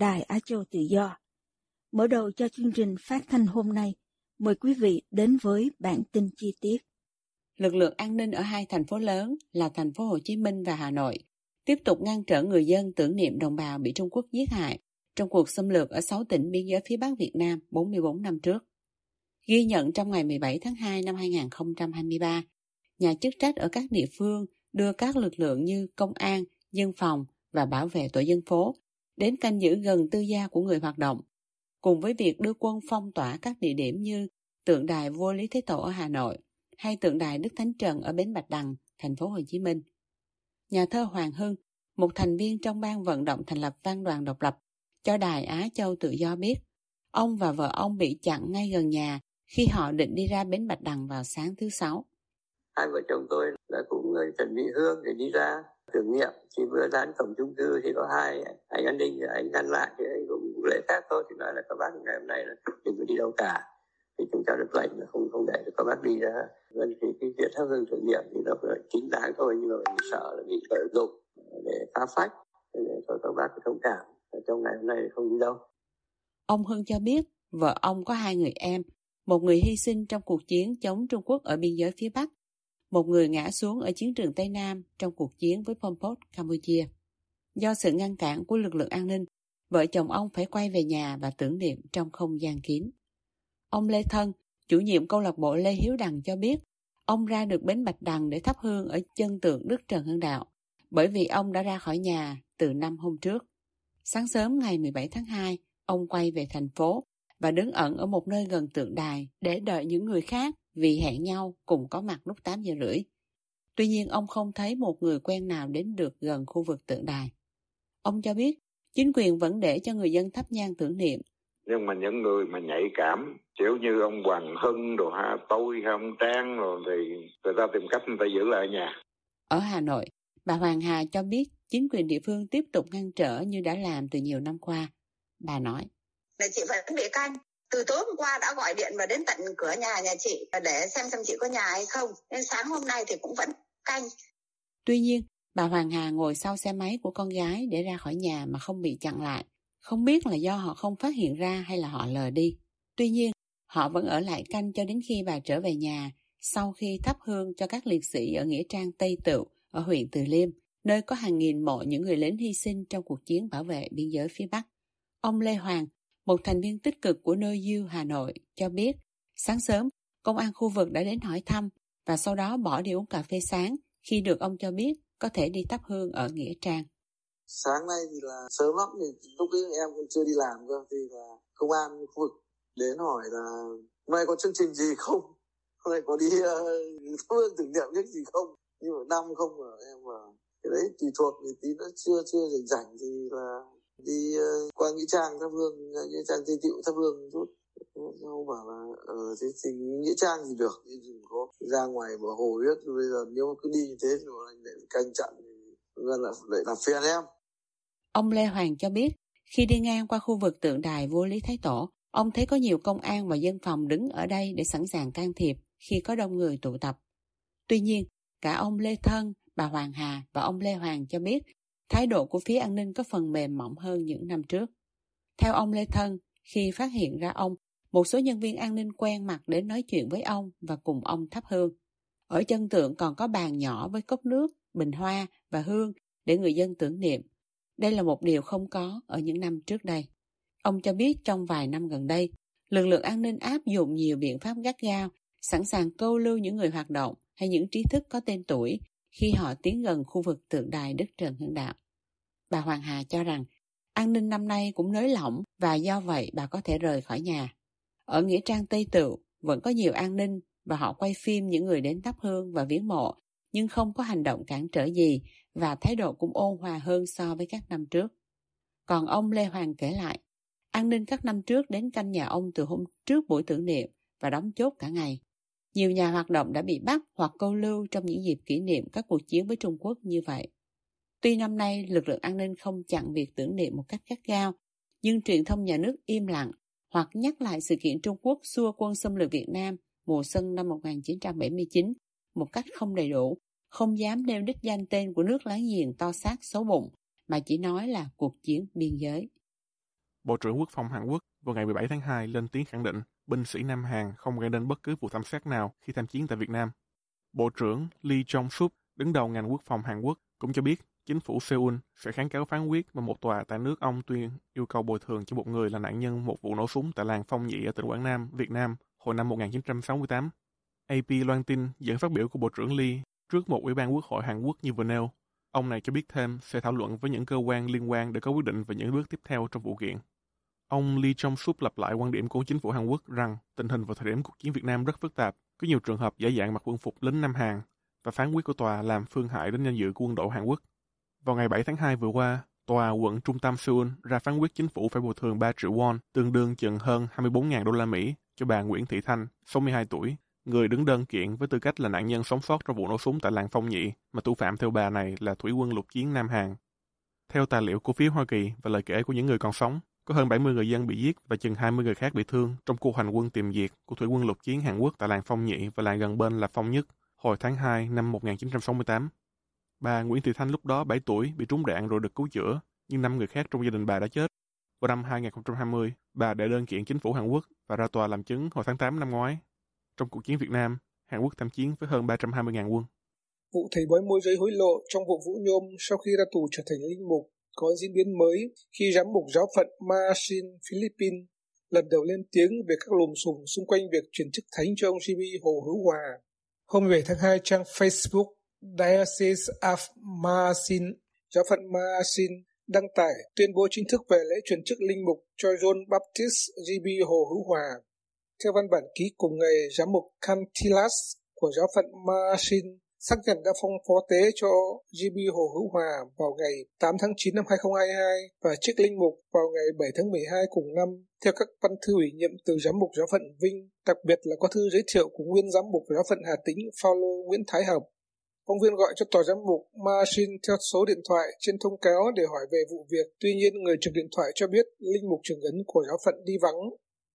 Đài Á Châu Tự Do. Mở đầu cho chương trình phát thanh hôm nay, mời quý vị đến với bản tin chi tiết. Lực lượng an ninh ở hai thành phố lớn là thành phố Hồ Chí Minh và Hà Nội tiếp tục ngăn trở người dân tưởng niệm đồng bào bị Trung Quốc giết hại trong cuộc xâm lược ở 6 tỉnh biên giới phía Bắc Việt Nam 44 năm trước. Ghi nhận trong ngày 17 tháng 2 năm 2023, nhà chức trách ở các địa phương đưa các lực lượng như công an, dân phòng và bảo vệ tổ dân phố đến canh giữ gần tư gia của người hoạt động, cùng với việc đưa quân phong tỏa các địa điểm như tượng đài vua Lý Thế Tổ ở Hà Nội hay tượng đài Đức Thánh Trần ở Bến Bạch Đằng, thành phố Hồ Chí Minh. Nhà thơ Hoàng Hưng, một thành viên trong ban vận động thành lập văn đoàn độc lập, cho Đài Á Châu Tự Do biết, ông và vợ ông bị chặn ngay gần nhà khi họ định đi ra Bến Bạch Đằng vào sáng thứ Sáu. Hai vợ chồng tôi là cũng ờ, chuẩn bị hương để đi ra tưởng niệm thì vừa dán cổng chung cư thì có hai anh an ninh, anh ngăn lại thì anh cũng lễ phép thôi, thì nói là các bác ngày hôm nay là đừng có đi đâu cả. Thì chúng ta được lệnh là không không để được các bác đi ra nên vâng, thì cái việc thắp hương tưởng niệm thì nó chính đáng thôi, nhưng mà mình sợ là bị lợi dụng để phá phách, để cho các bác thông cảm. Trong ngày hôm nay không đi đâu. Ông Hưng cho biết, vợ ông có hai người em, một người hy sinh trong cuộc chiến chống Trung Quốc ở biên giới phía Bắc một người ngã xuống ở chiến trường Tây Nam trong cuộc chiến với Pol Pot, Campuchia. Do sự ngăn cản của lực lượng an ninh, vợ chồng ông phải quay về nhà và tưởng niệm trong không gian kín. Ông Lê Thân, chủ nhiệm câu lạc bộ Lê Hiếu Đằng cho biết, ông ra được bến Bạch Đằng để thắp hương ở chân tượng Đức Trần Hưng Đạo, bởi vì ông đã ra khỏi nhà từ năm hôm trước. Sáng sớm ngày 17 tháng 2, ông quay về thành phố và đứng ẩn ở một nơi gần tượng đài để đợi những người khác vì hẹn nhau cùng có mặt lúc 8 giờ rưỡi. Tuy nhiên ông không thấy một người quen nào đến được gần khu vực tượng đài. Ông cho biết chính quyền vẫn để cho người dân thắp nhang tưởng niệm. Nhưng mà những người mà nhạy cảm, kiểu như ông Hoàng Hưng, đồ ha, tôi hay ông Trang rồi thì người ta tìm cách người ta giữ lại nhà. Ở Hà Nội, bà Hoàng Hà cho biết chính quyền địa phương tiếp tục ngăn trở như đã làm từ nhiều năm qua. Bà nói. Là chị vẫn bị canh, từ tối hôm qua đã gọi điện và đến tận cửa nhà nhà chị để xem xem chị có nhà hay không. Nên sáng hôm nay thì cũng vẫn canh. Tuy nhiên bà Hoàng Hà ngồi sau xe máy của con gái để ra khỏi nhà mà không bị chặn lại. Không biết là do họ không phát hiện ra hay là họ lờ đi. Tuy nhiên họ vẫn ở lại canh cho đến khi bà trở về nhà sau khi thắp hương cho các liệt sĩ ở nghĩa trang Tây Tựu ở huyện Từ Liêm, nơi có hàng nghìn mộ những người lính hy sinh trong cuộc chiến bảo vệ biên giới phía Bắc. Ông Lê Hoàng, một thành viên tích cực của nơi You Hà Nội, cho biết sáng sớm công an khu vực đã đến hỏi thăm và sau đó bỏ đi uống cà phê sáng khi được ông cho biết có thể đi thắp hương ở Nghĩa Trang. Sáng nay thì là sớm lắm thì lúc ấy em cũng chưa đi làm cơ thì là công an khu vực đến hỏi là hôm nay có chương trình gì không? Hôm nay có đi ờ, uh, thắp hương tưởng niệm những gì không? Nhưng mà năm không mà em mà cái đấy tùy thuộc thì tí nó chưa chưa rảnh rảnh thì là đi uh, qua nghĩa trang thắp hương ờ, nghĩa trang tây tiệu thắp hương chút. Ông bảo là ở ờ, thế thì nghĩa trang gì được thì đừng có ra ngoài bờ hồ biết bây giờ nếu cứ đi như thế thì anh lại canh chặn thì là lại làm phiền em. Ông Lê Hoàng cho biết khi đi ngang qua khu vực tượng đài vua Lý Thái Tổ ông thấy có nhiều công an và dân phòng đứng ở đây để sẵn sàng can thiệp khi có đông người tụ tập. Tuy nhiên cả ông Lê Thân bà Hoàng Hà và ông Lê Hoàng cho biết thái độ của phía an ninh có phần mềm mỏng hơn những năm trước. Theo ông Lê Thân, khi phát hiện ra ông, một số nhân viên an ninh quen mặt đến nói chuyện với ông và cùng ông thắp hương. Ở chân tượng còn có bàn nhỏ với cốc nước, bình hoa và hương để người dân tưởng niệm. Đây là một điều không có ở những năm trước đây. Ông cho biết trong vài năm gần đây, lực lượng an ninh áp dụng nhiều biện pháp gắt gao, sẵn sàng câu lưu những người hoạt động hay những trí thức có tên tuổi khi họ tiến gần khu vực tượng đài Đức Trần Hưng Đạo. Bà Hoàng Hà cho rằng an ninh năm nay cũng nới lỏng và do vậy bà có thể rời khỏi nhà. Ở Nghĩa Trang Tây Tựu vẫn có nhiều an ninh và họ quay phim những người đến thắp hương và viếng mộ nhưng không có hành động cản trở gì và thái độ cũng ôn hòa hơn so với các năm trước. Còn ông Lê Hoàng kể lại, an ninh các năm trước đến canh nhà ông từ hôm trước buổi tưởng niệm và đóng chốt cả ngày. Nhiều nhà hoạt động đã bị bắt hoặc câu lưu trong những dịp kỷ niệm các cuộc chiến với Trung Quốc như vậy. Tuy năm nay lực lượng an ninh không chặn việc tưởng niệm một cách gắt gao, nhưng truyền thông nhà nước im lặng hoặc nhắc lại sự kiện Trung Quốc xua quân xâm lược Việt Nam mùa xuân năm 1979 một cách không đầy đủ, không dám nêu đích danh tên của nước láng giềng to xác xấu bụng, mà chỉ nói là cuộc chiến biên giới. Bộ trưởng Quốc phòng Hàn Quốc vào ngày 17 tháng 2 lên tiếng khẳng định binh sĩ Nam Hàn không gây nên bất cứ vụ thảm sát nào khi tham chiến tại Việt Nam. Bộ trưởng Lee Jong-sup, đứng đầu ngành quốc phòng Hàn Quốc, cũng cho biết chính phủ Seoul sẽ kháng cáo phán quyết mà một tòa tại nước ông tuyên yêu cầu bồi thường cho một người là nạn nhân một vụ nổ súng tại làng Phong Nhị ở tỉnh Quảng Nam, Việt Nam hồi năm 1968. AP loan tin dẫn phát biểu của Bộ trưởng Lee trước một ủy ban quốc hội Hàn Quốc như vừa nêu. Ông này cho biết thêm sẽ thảo luận với những cơ quan liên quan để có quyết định về những bước tiếp theo trong vụ kiện. Ông Lee Jong Sup lặp lại quan điểm của chính phủ Hàn Quốc rằng tình hình vào thời điểm cuộc chiến Việt Nam rất phức tạp, có nhiều trường hợp giả dạng mặc quân phục lính Nam Hàn và phán quyết của tòa làm phương hại đến danh dự của quân đội Hàn Quốc. Vào ngày 7 tháng 2 vừa qua, tòa quận trung tâm Seoul ra phán quyết chính phủ phải bồi thường 3 triệu won, tương đương chừng hơn 24.000 đô la Mỹ cho bà Nguyễn Thị Thanh, 62 tuổi, người đứng đơn kiện với tư cách là nạn nhân sống sót trong vụ nổ súng tại làng Phong Nhị, mà thủ phạm theo bà này là thủy quân lục chiến Nam Hàn. Theo tài liệu của phía Hoa Kỳ và lời kể của những người còn sống, có hơn 70 người dân bị giết và chừng 20 người khác bị thương trong cuộc hành quân tìm diệt của thủy quân lục chiến Hàn Quốc tại làng Phong Nhị và làng gần bên là Phong Nhất hồi tháng 2 năm 1968. Bà Nguyễn Thị Thanh lúc đó 7 tuổi bị trúng đạn rồi được cứu chữa, nhưng năm người khác trong gia đình bà đã chết. Vào năm 2020, bà đã đơn kiện chính phủ Hàn Quốc và ra tòa làm chứng hồi tháng 8 năm ngoái. Trong cuộc chiến Việt Nam, Hàn Quốc tham chiến với hơn 320.000 quân. Vụ thầy bói môi giới hối lộ trong vụ Vũ Nhôm sau khi ra tù trở thành linh mục có diễn biến mới khi giám mục giáo phận Marcin Philippines lần đầu lên tiếng về các lùm xùm xung quanh việc chuyển chức thánh cho ông Jimmy Hồ Hữu Hòa. Hôm 17 tháng 2, trang Facebook Diocese of Marcin, giáo phận Marcin đăng tải tuyên bố chính thức về lễ chuyển chức linh mục cho John Baptist JB Hồ Hữu Hòa. Theo văn bản ký cùng ngày, giám mục Cantilas của giáo phận Marcin xác nhận đã phong phó tế cho GB Hồ Hữu Hòa vào ngày 8 tháng 9 năm 2022 và chức linh mục vào ngày 7 tháng 12 cùng năm theo các văn thư ủy nhiệm từ giám mục giáo phận Vinh, đặc biệt là có thư giới thiệu của nguyên giám mục giáo phận Hà Tĩnh Phaolô Nguyễn Thái Hợp Phóng viên gọi cho tòa giám mục Marcin theo số điện thoại trên thông cáo để hỏi về vụ việc. Tuy nhiên, người trực điện thoại cho biết linh mục trưởng ấn của giáo phận đi vắng.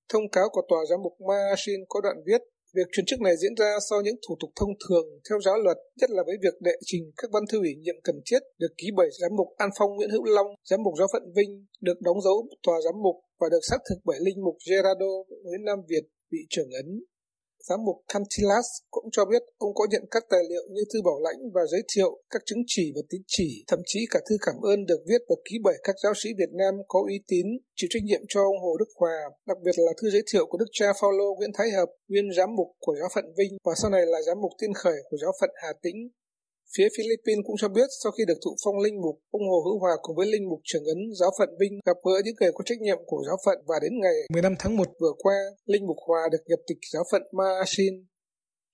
Thông cáo của tòa giám mục Marcin có đoạn viết Việc chuyển chức này diễn ra sau những thủ tục thông thường theo giáo luật, nhất là với việc đệ trình các văn thư ủy nhiệm cần thiết được ký bởi giám mục An Phong Nguyễn Hữu Long, giám mục giáo phận Vinh, được đóng dấu tòa giám mục và được xác thực bởi linh mục Gerardo Nguyễn Nam Việt bị trưởng ấn. Giám mục Cantilas cũng cho biết ông có nhận các tài liệu như thư bảo lãnh và giới thiệu các chứng chỉ và tín chỉ, thậm chí cả thư cảm ơn được viết và ký bởi các giáo sĩ Việt Nam có uy tín, chịu trách nhiệm cho ông Hồ Đức Hòa, đặc biệt là thư giới thiệu của Đức cha Phaolô Nguyễn Thái Hợp, nguyên giám mục của giáo phận Vinh và sau này là giám mục tiên khởi của giáo phận Hà Tĩnh. Phía Philippines cũng cho biết sau khi được thụ phong linh mục, ông Hồ Hữu Hòa cùng với linh mục trưởng ấn giáo phận Vinh gặp gỡ những người có trách nhiệm của giáo phận và đến ngày 15 tháng 1 vừa qua, linh mục Hòa được nhập tịch giáo phận Ma-Sin.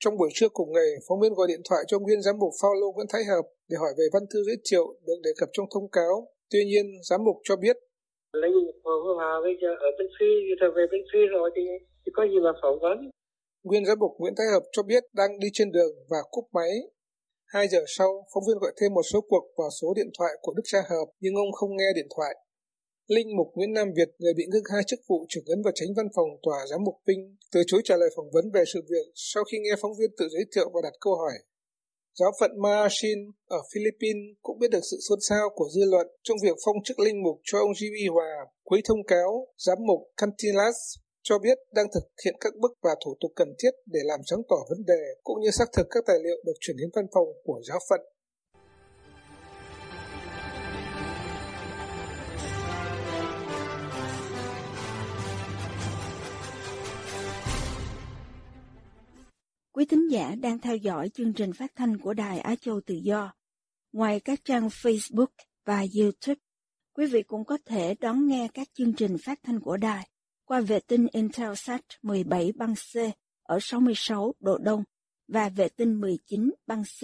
Trong buổi trưa cùng ngày, phóng viên gọi điện thoại cho nguyên giám mục Phaolô Nguyễn Thái Hợp để hỏi về văn thư giới thiệu được đề cập trong thông cáo. Tuy nhiên, giám mục cho biết linh mục Hồ Hữu Hòa bây giờ ở bên Phi, rồi về bên Phi rồi thì, thì có gì mà phỏng vấn. Nguyên giám mục Nguyễn Thái Hợp cho biết đang đi trên đường và cúp máy 2 giờ sau, phóng viên gọi thêm một số cuộc vào số điện thoại của Đức Cha Hợp, nhưng ông không nghe điện thoại. Linh Mục Nguyễn Nam Việt, người bị ngưng hai chức vụ trưởng ấn và tránh văn phòng tòa giám mục Vinh, từ chối trả lời phỏng vấn về sự việc sau khi nghe phóng viên tự giới thiệu và đặt câu hỏi. Giáo phận Maashin ở Philippines cũng biết được sự xôn xao của dư luận trong việc phong chức linh mục cho ông Jimmy Hòa. Cuối thông cáo, giám mục Cantilas cho biết đang thực hiện các bước và thủ tục cần thiết để làm sáng tỏ vấn đề cũng như xác thực các tài liệu được chuyển đến văn phòng của giáo phận. Quý thính giả đang theo dõi chương trình phát thanh của Đài Á Châu Tự Do. Ngoài các trang Facebook và YouTube, quý vị cũng có thể đón nghe các chương trình phát thanh của đài qua vệ tinh Intelsat 17 băng C ở 66 độ Đông và vệ tinh 19 băng C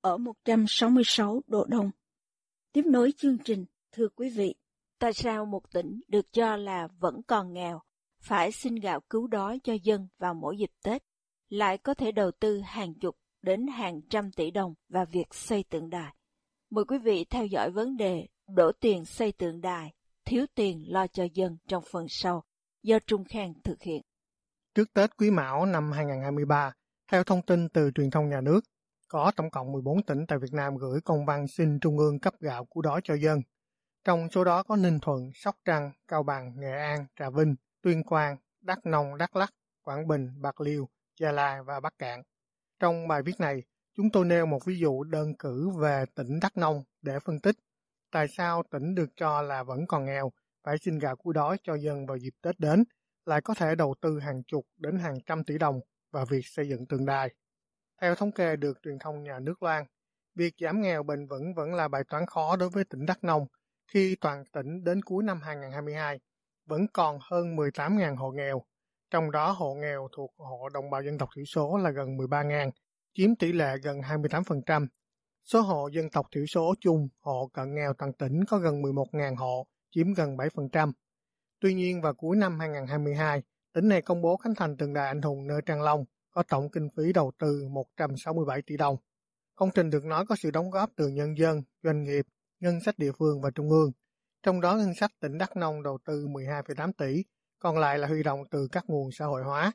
ở 166 độ Đông. Tiếp nối chương trình, thưa quý vị, tại sao một tỉnh được cho là vẫn còn nghèo phải xin gạo cứu đói cho dân vào mỗi dịp Tết, lại có thể đầu tư hàng chục đến hàng trăm tỷ đồng vào việc xây tượng đài? Mời quý vị theo dõi vấn đề đổ tiền xây tượng đài, thiếu tiền lo cho dân trong phần sau do Trung Khang thực hiện. Trước Tết Quý Mão năm 2023, theo thông tin từ truyền thông nhà nước, có tổng cộng 14 tỉnh tại Việt Nam gửi công văn xin Trung ương cấp gạo cứu đói cho dân. Trong số đó có Ninh Thuận, Sóc Trăng, Cao Bằng, Nghệ An, Trà Vinh, Tuyên Quang, Đắk Nông, Đắk lắc, Quảng Bình, Bạc Liêu, Gia Lai và Bắc Cạn. Trong bài viết này, chúng tôi nêu một ví dụ đơn cử về tỉnh Đắk Nông để phân tích tại sao tỉnh được cho là vẫn còn nghèo phải xin gạo cứu đói cho dân vào dịp Tết đến, lại có thể đầu tư hàng chục đến hàng trăm tỷ đồng vào việc xây dựng tượng đài. Theo thống kê được truyền thông nhà nước loan, việc giảm nghèo bền vững vẫn là bài toán khó đối với tỉnh Đắk Nông khi toàn tỉnh đến cuối năm 2022 vẫn còn hơn 18.000 hộ nghèo, trong đó hộ nghèo thuộc hộ đồng bào dân tộc thiểu số là gần 13.000, chiếm tỷ lệ gần 28%. Số hộ dân tộc thiểu số chung, hộ cận nghèo toàn tỉnh có gần 11.000 hộ, chiếm gần 7%. Tuy nhiên vào cuối năm 2022, tỉnh này công bố khánh thành tượng đài anh hùng nơi Trang Long có tổng kinh phí đầu tư 167 tỷ đồng. Công trình được nói có sự đóng góp từ nhân dân, doanh nghiệp, ngân sách địa phương và trung ương. Trong đó ngân sách tỉnh Đắk Nông đầu tư 12,8 tỷ, còn lại là huy động từ các nguồn xã hội hóa.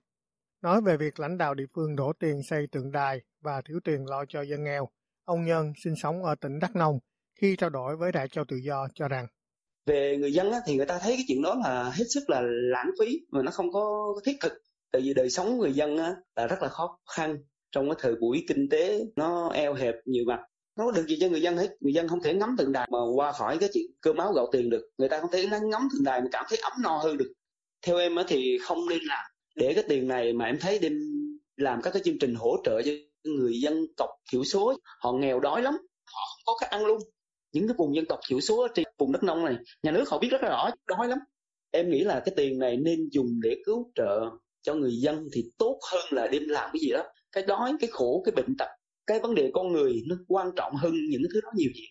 Nói về việc lãnh đạo địa phương đổ tiền xây tượng đài và thiếu tiền lo cho dân nghèo, ông Nhân sinh sống ở tỉnh Đắk Nông khi trao đổi với Đại Châu Tự Do cho rằng về người dân á, thì người ta thấy cái chuyện đó là hết sức là lãng phí mà nó không có thiết thực. Tại vì đời sống người dân á, là rất là khó khăn. Trong cái thời buổi kinh tế nó eo hẹp nhiều mặt. Nó có được gì cho người dân hết. Người dân không thể ngắm tượng đài mà qua khỏi cái chuyện cơm áo gạo tiền được. Người ta không thể ngắm tượng đài mà cảm thấy ấm no hơn được. Theo em á thì không nên làm. Để cái tiền này mà em thấy đem làm các cái chương trình hỗ trợ cho người dân tộc thiểu số họ nghèo đói lắm họ không có cách ăn luôn những cái vùng dân tộc thiểu số trên vùng đất nông này nhà nước họ biết rất là rõ đói lắm. Em nghĩ là cái tiền này nên dùng để cứu trợ cho người dân thì tốt hơn là đem làm cái gì đó. Cái đói cái khổ cái bệnh tật cái vấn đề con người nó quan trọng hơn những cái thứ đó nhiều gì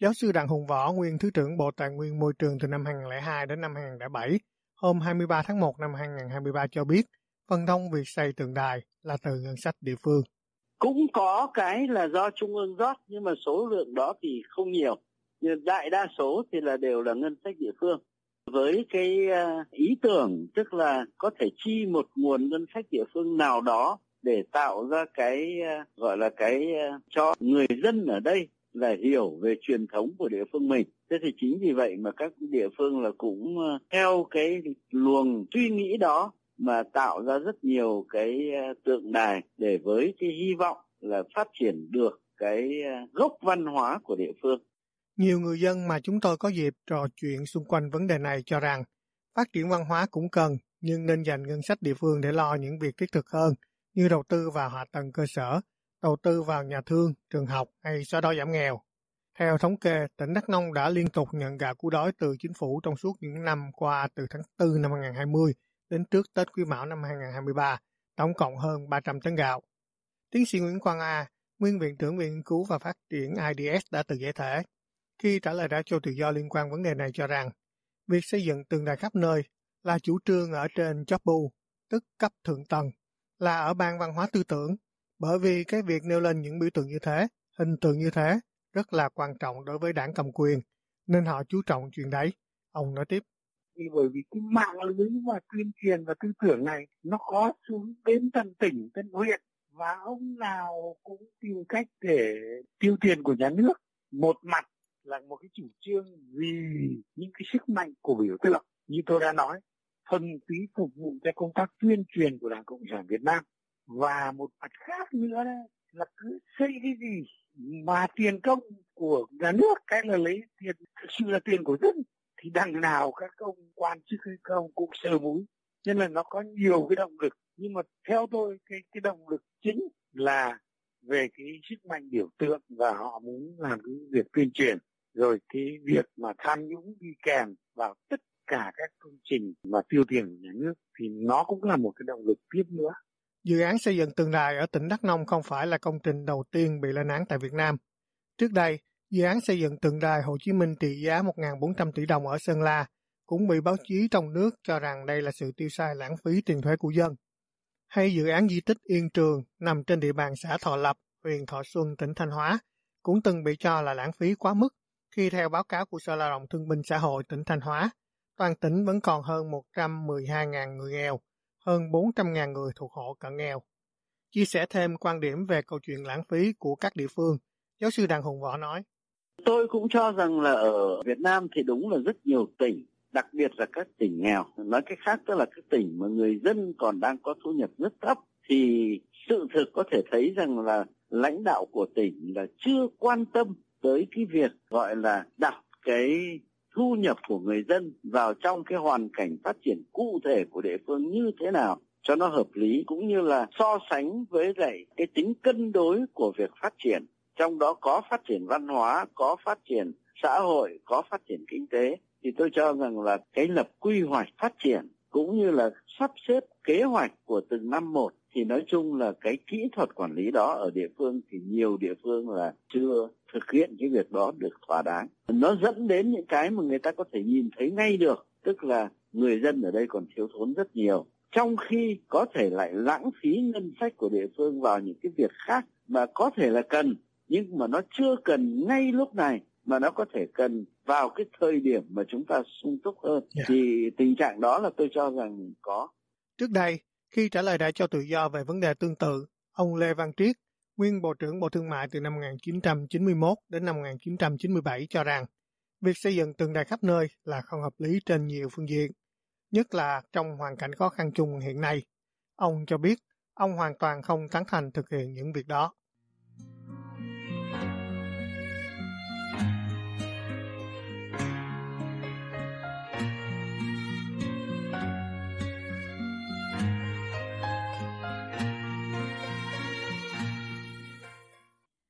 Giáo sư Đặng Hùng Võ, nguyên Thứ trưởng Bộ Tài nguyên Môi trường từ năm 2002 đến năm 2007, hôm 23 tháng 1 năm 2023 cho biết, phần thông việc xây tượng đài là từ ngân sách địa phương cũng có cái là do trung ương rót, nhưng mà số lượng đó thì không nhiều. Nhưng đại đa số thì là đều là ngân sách địa phương. Với cái à, ý tưởng, tức là có thể chi một nguồn ngân sách địa phương nào đó để tạo ra cái à, gọi là cái à, cho người dân ở đây là hiểu về truyền thống của địa phương mình. Thế thì chính vì vậy mà các địa phương là cũng theo cái luồng suy nghĩ đó mà tạo ra rất nhiều cái ờ, tượng đài để với cái hy vọng là phát triển được cái ờ, gốc văn hóa của địa phương. Nhiều người dân mà chúng tôi có dịp trò chuyện xung quanh vấn đề này cho rằng phát triển văn hóa cũng cần nhưng nên dành ngân sách địa phương để lo những việc thiết thực hơn như đầu tư vào hạ tầng cơ sở, đầu tư vào nhà thương, trường học hay xóa đói giảm nghèo. Theo thống kê, tỉnh Đắk Nông đã liên tục nhận gạo cứu đói từ chính phủ trong suốt những năm qua từ tháng 4 năm 2020 đến trước Tết Quý Mão năm 2023, tổng cộng hơn 300 tấn gạo. Tiến sĩ Nguyễn Quang A, nguyên viện trưởng Viện Nghiên cứu và Phát triển IDS đã từ giải thể. Khi trả lời đã cho tự do liên quan vấn đề này cho rằng, việc xây dựng tường đài khắp nơi là chủ trương ở trên chóp bu, tức cấp thượng tầng, là ở ban văn hóa tư tưởng, bởi vì cái việc nêu lên những biểu tượng như thế, hình tượng như thế, rất là quan trọng đối với đảng cầm quyền, nên họ chú trọng chuyện đấy. Ông nói tiếp thì bởi vì cái mạng lưới và tuyên truyền và tư tưởng này nó có xuống đến tận tỉnh, tận huyện và ông nào cũng tìm cách để tiêu tiền của nhà nước. Một mặt là một cái chủ trương vì những cái sức mạnh của biểu tượng, như tôi đã nói, thuần túy phục vụ cho công tác tuyên truyền của Đảng Cộng sản Việt Nam. Và một mặt khác nữa đó là cứ xây cái gì mà tiền công của nhà nước, cái là lấy tiền thực sự là tiền của dân thì đằng nào các công quan chức hay công cũng sờ mũi nên là nó có nhiều cái động lực nhưng mà theo tôi cái cái động lực chính là về cái sức mạnh biểu tượng và họ muốn làm cái việc tuyên truyền rồi cái việc mà tham nhũng đi kèm vào tất cả các công trình mà tiêu tiền của nhà nước thì nó cũng là một cái động lực tiếp nữa. Dự án xây dựng tượng đài ở tỉnh Đắk Nông không phải là công trình đầu tiên bị lên án tại Việt Nam. Trước đây, dự án xây dựng tượng đài Hồ Chí Minh trị giá 1.400 tỷ đồng ở Sơn La cũng bị báo chí trong nước cho rằng đây là sự tiêu xài lãng phí tiền thuế của dân. Hay dự án di tích Yên Trường nằm trên địa bàn xã Thọ Lập, huyện Thọ Xuân, tỉnh Thanh Hóa cũng từng bị cho là lãng phí quá mức khi theo báo cáo của Sở Lao động Thương binh Xã hội tỉnh Thanh Hóa, toàn tỉnh vẫn còn hơn 112.000 người nghèo, hơn 400.000 người thuộc hộ cận nghèo. Chia sẻ thêm quan điểm về câu chuyện lãng phí của các địa phương, giáo sư Đặng Hùng Võ nói. Tôi cũng cho rằng là ở Việt Nam thì đúng là rất nhiều tỉnh, đặc biệt là các tỉnh nghèo. Nói cách khác tức là các tỉnh mà người dân còn đang có thu nhập rất thấp thì sự thực có thể thấy rằng là lãnh đạo của tỉnh là chưa quan tâm tới cái việc gọi là đặt cái thu nhập của người dân vào trong cái hoàn cảnh phát triển cụ thể của địa phương như thế nào cho nó hợp lý cũng như là so sánh với lại cái tính cân đối của việc phát triển trong đó có phát triển văn hóa, có phát triển xã hội, có phát triển kinh tế, thì tôi cho rằng là cái lập quy hoạch phát triển cũng như là sắp xếp kế hoạch của từng năm một thì nói chung là cái kỹ thuật quản lý đó ở địa phương thì nhiều địa phương là chưa thực hiện cái việc đó được thỏa đáng. Nó dẫn đến những cái mà người ta có thể nhìn thấy ngay được, tức là người dân ở đây còn thiếu thốn rất nhiều. Trong khi có thể lại lãng phí ngân sách của địa phương vào những cái việc khác mà có thể là cần nhưng mà nó chưa cần ngay lúc này mà nó có thể cần vào cái thời điểm mà chúng ta sung túc hơn yeah. thì tình trạng đó là tôi cho rằng có trước đây khi trả lời đại cho tự do về vấn đề tương tự ông Lê Văn Triết nguyên Bộ trưởng Bộ Thương mại từ năm 1991 đến năm 1997 cho rằng việc xây dựng tượng đài khắp nơi là không hợp lý trên nhiều phương diện, nhất là trong hoàn cảnh khó khăn chung hiện nay. Ông cho biết ông hoàn toàn không tán thành thực hiện những việc đó.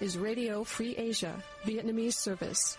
Is Radio Free Asia, Vietnamese service.